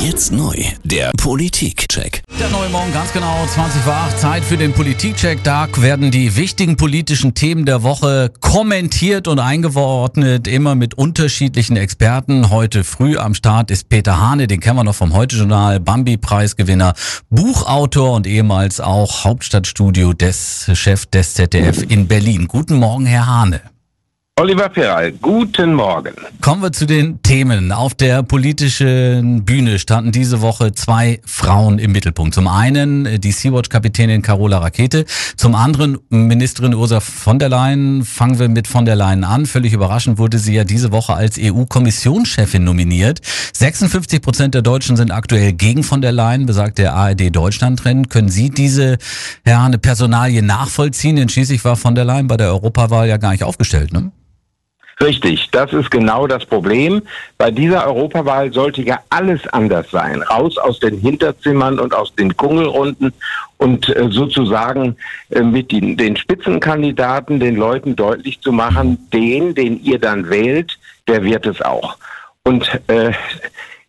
Jetzt neu, der Politikcheck. Der neue Morgen, ganz genau, 20 vor 8, Zeit für den Politikcheck. Da werden die wichtigen politischen Themen der Woche kommentiert und eingeordnet, immer mit unterschiedlichen Experten. Heute früh am Start ist Peter Hane, den kennen wir noch vom Heute-Journal, Bambi-Preisgewinner, Buchautor und ehemals auch Hauptstadtstudio des Chef des ZDF in Berlin. Guten Morgen, Herr Hane. Oliver Peral, guten Morgen. Kommen wir zu den Themen. Auf der politischen Bühne standen diese Woche zwei Frauen im Mittelpunkt. Zum einen die Sea-Watch-Kapitänin Carola Rakete, zum anderen Ministerin Ursula von der Leyen. Fangen wir mit von der Leyen an. Völlig überraschend wurde sie ja diese Woche als EU-Kommissionschefin nominiert. 56 Prozent der Deutschen sind aktuell gegen von der Leyen, besagt der ARD Deutschland-Trend. Können Sie diese, Herr Hane, Personalie nachvollziehen? Denn schließlich war von der Leyen bei der Europawahl ja gar nicht aufgestellt, ne? Richtig, das ist genau das Problem. Bei dieser Europawahl sollte ja alles anders sein. Raus aus den Hinterzimmern und aus den Kungelrunden und äh, sozusagen äh, mit den, Spitzenkandidaten den Leuten deutlich zu machen, den, den ihr dann wählt, der wird es auch. Und äh,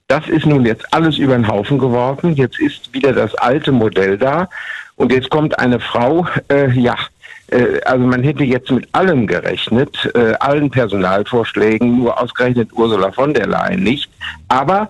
das ist nun jetzt alles über den Haufen geworfen. Jetzt ist wieder das alte Modell da. Und jetzt kommt eine Frau, äh, ja, also man hätte jetzt mit allem gerechnet, äh, allen Personalvorschlägen, nur ausgerechnet Ursula von der Leyen nicht. Aber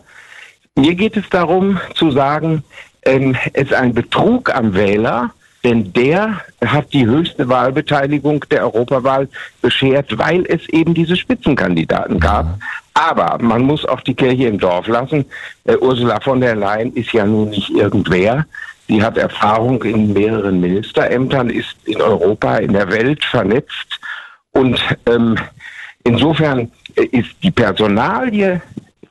mir geht es darum zu sagen, ähm, es ist ein Betrug am Wähler, denn der hat die höchste Wahlbeteiligung der Europawahl beschert, weil es eben diese Spitzenkandidaten gab. Aber man muss auch die Kirche im Dorf lassen. Äh, Ursula von der Leyen ist ja nun nicht irgendwer. Sie hat Erfahrung in mehreren Ministerämtern, ist in Europa, in der Welt vernetzt. Und ähm, insofern ist die Personalie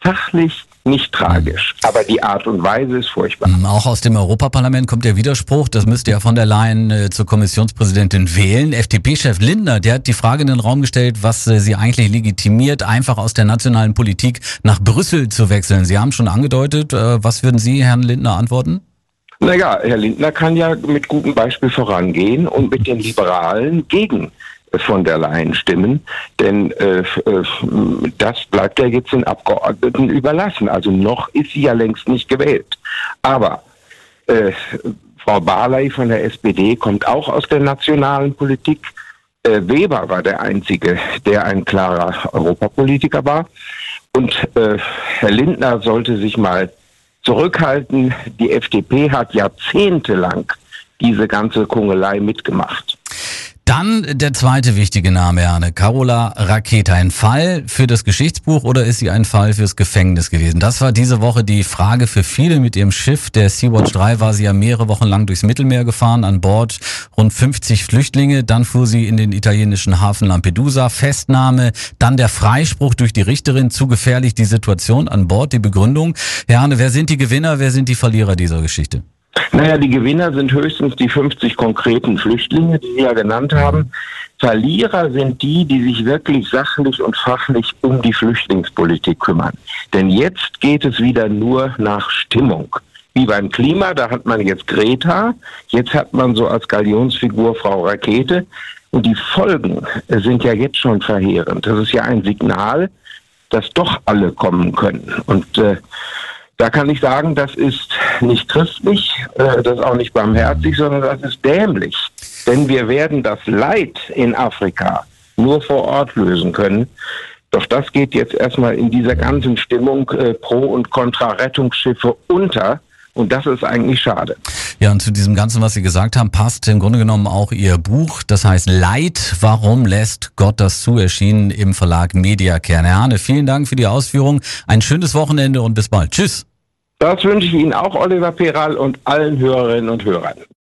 fachlich nicht tragisch, aber die Art und Weise ist furchtbar. Auch aus dem Europaparlament kommt der Widerspruch, das müsste ja von der Leyen äh, zur Kommissionspräsidentin wählen. FDP-Chef Lindner, der hat die Frage in den Raum gestellt, was äh, sie eigentlich legitimiert, einfach aus der nationalen Politik nach Brüssel zu wechseln. Sie haben schon angedeutet, äh, was würden Sie Herrn Lindner antworten? Naja, Herr Lindner kann ja mit gutem Beispiel vorangehen und mit den Liberalen gegen von der Leyen stimmen, denn äh, äh, das bleibt ja jetzt den Abgeordneten überlassen. Also noch ist sie ja längst nicht gewählt. Aber äh, Frau Barley von der SPD kommt auch aus der nationalen Politik. Äh, Weber war der Einzige, der ein klarer Europapolitiker war. Und äh, Herr Lindner sollte sich mal zurückhalten. Die FDP hat jahrzehntelang diese ganze Kungelei mitgemacht. Dann der zweite wichtige Name, Erne. Carola Raketa. Ein Fall für das Geschichtsbuch oder ist sie ein Fall fürs Gefängnis gewesen? Das war diese Woche die Frage für viele mit ihrem Schiff. Der Sea-Watch 3 war sie ja mehrere Wochen lang durchs Mittelmeer gefahren. An Bord rund 50 Flüchtlinge. Dann fuhr sie in den italienischen Hafen Lampedusa. Festnahme. Dann der Freispruch durch die Richterin. Zu gefährlich die Situation an Bord. Die Begründung. Herr Arne, wer sind die Gewinner? Wer sind die Verlierer dieser Geschichte? Naja, die Gewinner sind höchstens die 50 konkreten Flüchtlinge, die Sie ja genannt haben. Verlierer sind die, die sich wirklich sachlich und fachlich um die Flüchtlingspolitik kümmern. Denn jetzt geht es wieder nur nach Stimmung. Wie beim Klima, da hat man jetzt Greta, jetzt hat man so als Galionsfigur Frau Rakete. Und die Folgen sind ja jetzt schon verheerend. Das ist ja ein Signal, dass doch alle kommen können. Und äh, da kann ich sagen, das ist nicht christlich, äh, das ist auch nicht barmherzig, sondern das ist dämlich. Denn wir werden das Leid in Afrika nur vor Ort lösen können. Doch das geht jetzt erstmal in dieser ganzen Stimmung äh, pro und contra Rettungsschiffe unter. Und das ist eigentlich schade. Ja, und zu diesem Ganzen, was Sie gesagt haben, passt im Grunde genommen auch Ihr Buch. Das heißt Leid, warum lässt Gott das zu? Erschienen im Verlag Mediakern. Herr Hane, vielen Dank für die Ausführung. Ein schönes Wochenende und bis bald. Tschüss. Das wünsche ich Ihnen auch, Oliver Peral, und allen Hörerinnen und Hörern.